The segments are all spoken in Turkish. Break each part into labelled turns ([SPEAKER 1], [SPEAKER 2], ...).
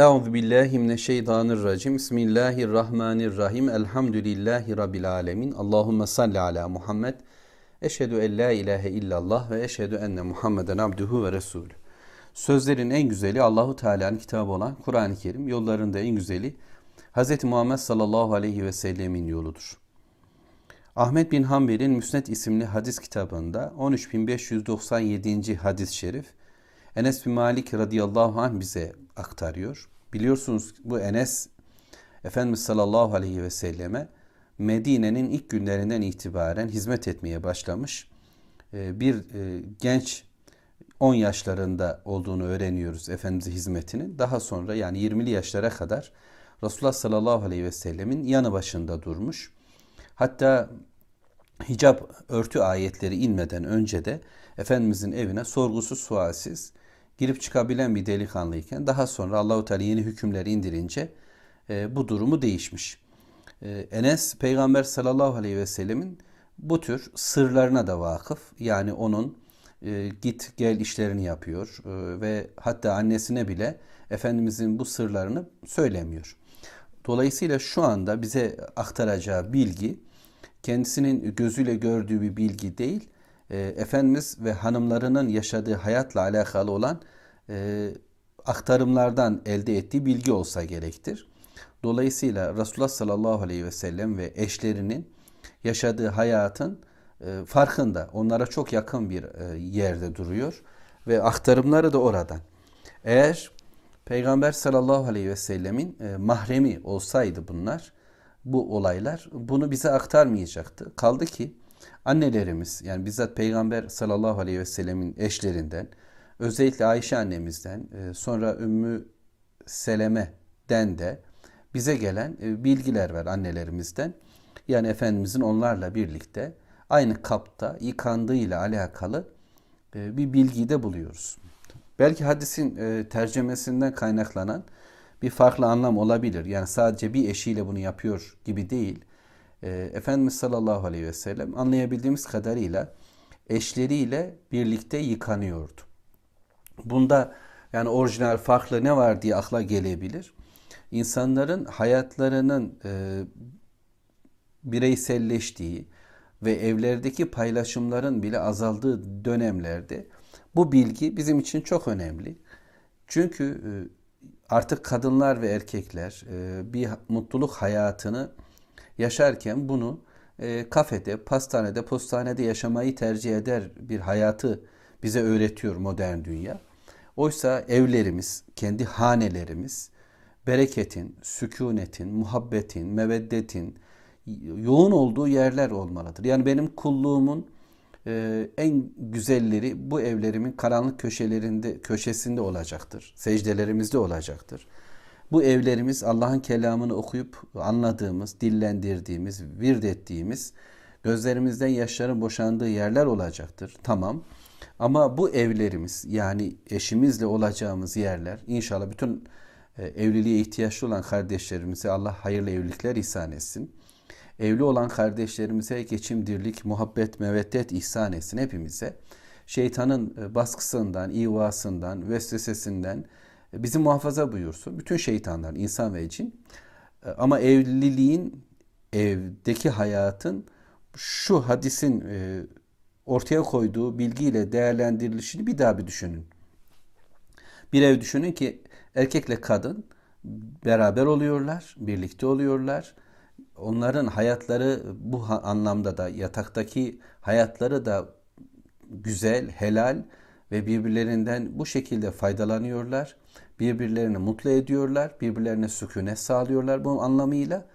[SPEAKER 1] Euzu billahi mineşşeytanirracim. Bismillahirrahmanirrahim. Elhamdülillahi rabbil alamin. Allahumme salli ala Muhammed. Eşhedü en la ilahe illallah ve eşhedü enne Muhammeden abduhu ve resulü. Sözlerin en güzeli Allahu Teala'nın kitabı olan Kur'an-ı Kerim. Yollarında en güzeli Hz. Muhammed sallallahu aleyhi ve sellemin yoludur. Ahmet bin Hanbel'in Müsned isimli hadis kitabında 13597. hadis-i şerif Enes bin Malik radıyallahu anh bize aktarıyor. Biliyorsunuz bu Enes Efendimiz sallallahu aleyhi ve selleme Medine'nin ilk günlerinden itibaren hizmet etmeye başlamış. Ee, bir e, genç 10 yaşlarında olduğunu öğreniyoruz Efendimiz'e hizmetinin. Daha sonra yani 20'li yaşlara kadar Resulullah sallallahu aleyhi ve sellemin yanı başında durmuş. Hatta hicap örtü ayetleri inmeden önce de Efendimizin evine sorgusuz sualsiz girip çıkabilen bir delikanlıyken daha sonra Allahu Teala yeni hükümleri indirince e, bu durumu değişmiş. E, Enes Peygamber sallallahu aleyhi ve sellemin bu tür sırlarına da vakıf. Yani onun e, git gel işlerini yapıyor e, ve hatta annesine bile Efendimizin bu sırlarını söylemiyor. Dolayısıyla şu anda bize aktaracağı bilgi kendisinin gözüyle gördüğü bir bilgi değil, e, Efendimiz ve hanımlarının yaşadığı hayatla alakalı olan e, aktarımlardan elde ettiği bilgi olsa gerektir. Dolayısıyla Resulullah sallallahu aleyhi ve sellem ve eşlerinin yaşadığı hayatın e, farkında, onlara çok yakın bir e, yerde duruyor ve aktarımları da oradan. Eğer Peygamber sallallahu aleyhi ve sellemin e, mahremi olsaydı bunlar, bu olaylar bunu bize aktarmayacaktı. Kaldı ki annelerimiz yani bizzat Peygamber sallallahu aleyhi ve sellemin eşlerinden özellikle Ayşe annemizden e, sonra Ümmü Seleme'den de bize gelen e, bilgiler var annelerimizden. Yani Efendimizin onlarla birlikte aynı kapta yıkandığıyla alakalı e, bir bilgiyi de buluyoruz. Belki hadisin tercemesinden kaynaklanan bir farklı anlam olabilir. Yani sadece bir eşiyle bunu yapıyor gibi değil. Efendimiz sallallahu aleyhi ve sellem anlayabildiğimiz kadarıyla eşleriyle birlikte yıkanıyordu. Bunda yani orijinal farklı ne var diye akla gelebilir. İnsanların hayatlarının e, bireyselleştiği ve evlerdeki paylaşımların bile azaldığı dönemlerde bu bilgi bizim için çok önemli. Çünkü e, artık kadınlar ve erkekler e, bir mutluluk hayatını yaşarken bunu e, kafede, pastanede, postanede yaşamayı tercih eder bir hayatı bize öğretiyor modern dünya. Oysa evlerimiz, kendi hanelerimiz bereketin, sükunetin, muhabbetin, meveddetin yoğun olduğu yerler olmalıdır. Yani benim kulluğumun e, en güzelleri bu evlerimin karanlık köşelerinde köşesinde olacaktır. Secdelerimizde olacaktır. Bu evlerimiz Allah'ın kelamını okuyup anladığımız, dillendirdiğimiz, vird ettiğimiz, gözlerimizden yaşların boşandığı yerler olacaktır. Tamam. Ama bu evlerimiz yani eşimizle olacağımız yerler inşallah bütün e, evliliğe ihtiyaçlı olan kardeşlerimize Allah hayırlı evlilikler ihsan etsin. Evli olan kardeşlerimize geçim, dirlik, muhabbet, meveddet ihsan etsin hepimize. Şeytanın e, baskısından, ivasından, vesvesesinden bizi muhafaza buyursun. Bütün şeytanlar, insan ve cin. Ama evliliğin, evdeki hayatın şu hadisin ortaya koyduğu bilgiyle değerlendirilişini bir daha bir düşünün. Bir ev düşünün ki erkekle kadın beraber oluyorlar, birlikte oluyorlar. Onların hayatları bu anlamda da yataktaki hayatları da güzel, helal ve birbirlerinden bu şekilde faydalanıyorlar. Birbirlerini mutlu ediyorlar, birbirlerine sükune sağlıyorlar bu anlamıyla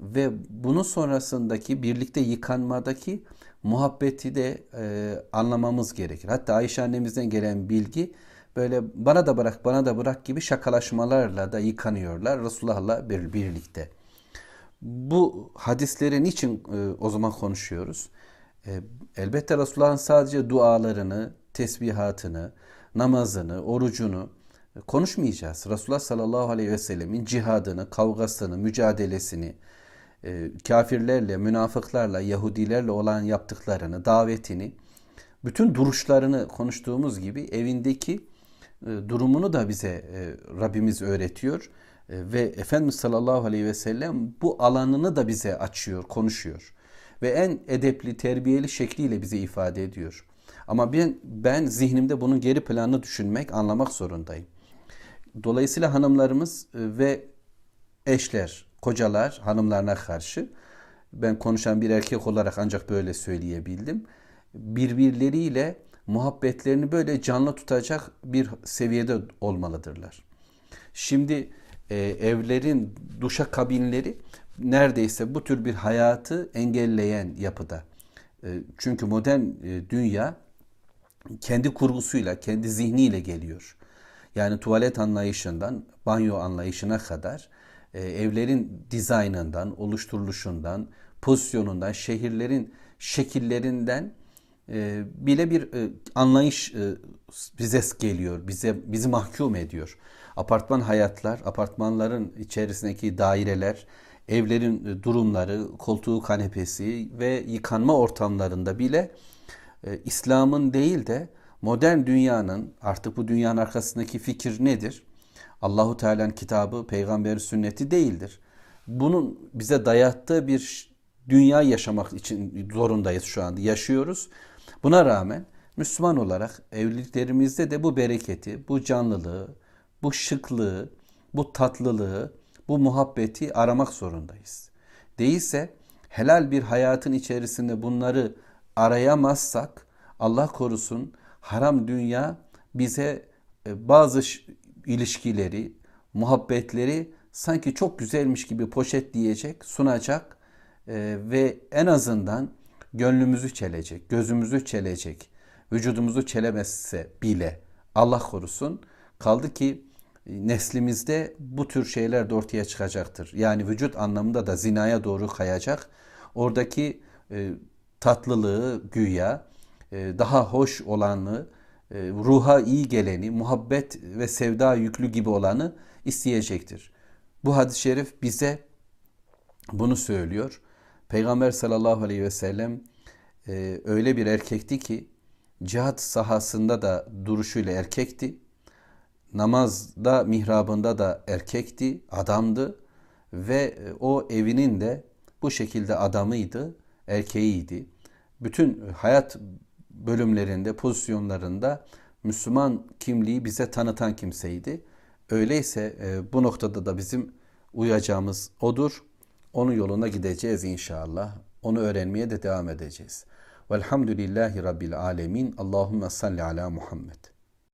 [SPEAKER 1] ve bunun sonrasındaki birlikte yıkanmadaki muhabbeti de e, anlamamız gerekir. Hatta Ayşe annemizden gelen bilgi böyle bana da bırak bana da bırak gibi şakalaşmalarla da yıkanıyorlar Resulullah'la bir, birlikte. Bu hadisleri niçin e, o zaman konuşuyoruz? E, elbette Resulullah'ın sadece dualarını, tesbihatını, namazını, orucunu konuşmayacağız. Resulullah sallallahu aleyhi ve sellemin cihadını, kavgasını, mücadelesini, e, kafirlerle, münafıklarla, Yahudilerle olan yaptıklarını, davetini, bütün duruşlarını konuştuğumuz gibi evindeki e, durumunu da bize e, Rabbimiz öğretiyor. E, ve Efendimiz sallallahu aleyhi ve sellem bu alanını da bize açıyor, konuşuyor. Ve en edepli, terbiyeli şekliyle bize ifade ediyor. Ama ben, ben zihnimde bunun geri planını düşünmek, anlamak zorundayım. Dolayısıyla hanımlarımız ve eşler, kocalar hanımlarına karşı ben konuşan bir erkek olarak ancak böyle söyleyebildim. Birbirleriyle muhabbetlerini böyle canlı tutacak bir seviyede olmalıdırlar. Şimdi e, evlerin duşa kabinleri neredeyse bu tür bir hayatı engelleyen yapıda. E, çünkü modern e, dünya kendi kurgusuyla, kendi zihniyle geliyor. Yani tuvalet anlayışından banyo anlayışına kadar e, evlerin dizaynından, oluşturuluşundan, pozisyonundan, şehirlerin şekillerinden e, bile bir e, anlayış e, bize geliyor, bize bizi mahkum ediyor. Apartman hayatlar, apartmanların içerisindeki daireler, evlerin e, durumları, koltuğu kanepesi ve yıkanma ortamlarında bile e, İslam'ın değil de modern dünyanın artık bu dünyanın arkasındaki fikir nedir? Allahu Teala'nın kitabı, peygamber sünneti değildir. Bunun bize dayattığı bir dünya yaşamak için zorundayız şu anda. Yaşıyoruz. Buna rağmen Müslüman olarak evliliklerimizde de bu bereketi, bu canlılığı, bu şıklığı, bu tatlılığı, bu muhabbeti aramak zorundayız. Değilse helal bir hayatın içerisinde bunları arayamazsak Allah korusun haram dünya bize e, bazı ilişkileri, muhabbetleri sanki çok güzelmiş gibi poşetleyecek, sunacak e, ve en azından gönlümüzü çelecek, gözümüzü çelecek, vücudumuzu çelemezse bile Allah korusun kaldı ki e, neslimizde bu tür şeyler de ortaya çıkacaktır. Yani vücut anlamında da zinaya doğru kayacak. Oradaki e, tatlılığı güya e, daha hoş olanı, e, ruha iyi geleni, muhabbet ve sevda yüklü gibi olanı isteyecektir. Bu hadis-i şerif bize bunu söylüyor. Peygamber sallallahu aleyhi ve sellem e, öyle bir erkekti ki cihat sahasında da duruşuyla erkekti. Namazda, mihrabında da erkekti, adamdı ve e, o evinin de bu şekilde adamıydı, erkeğiydi. Bütün hayat bölümlerinde, pozisyonlarında Müslüman kimliği bize tanıtan kimseydi. Öyleyse e, bu noktada da bizim uyacağımız odur. Onun yoluna gideceğiz inşallah. Onu öğrenmeye de devam edeceğiz. Velhamdülillahi Rabbil Alemin. Allahümme salli ala Muhammed.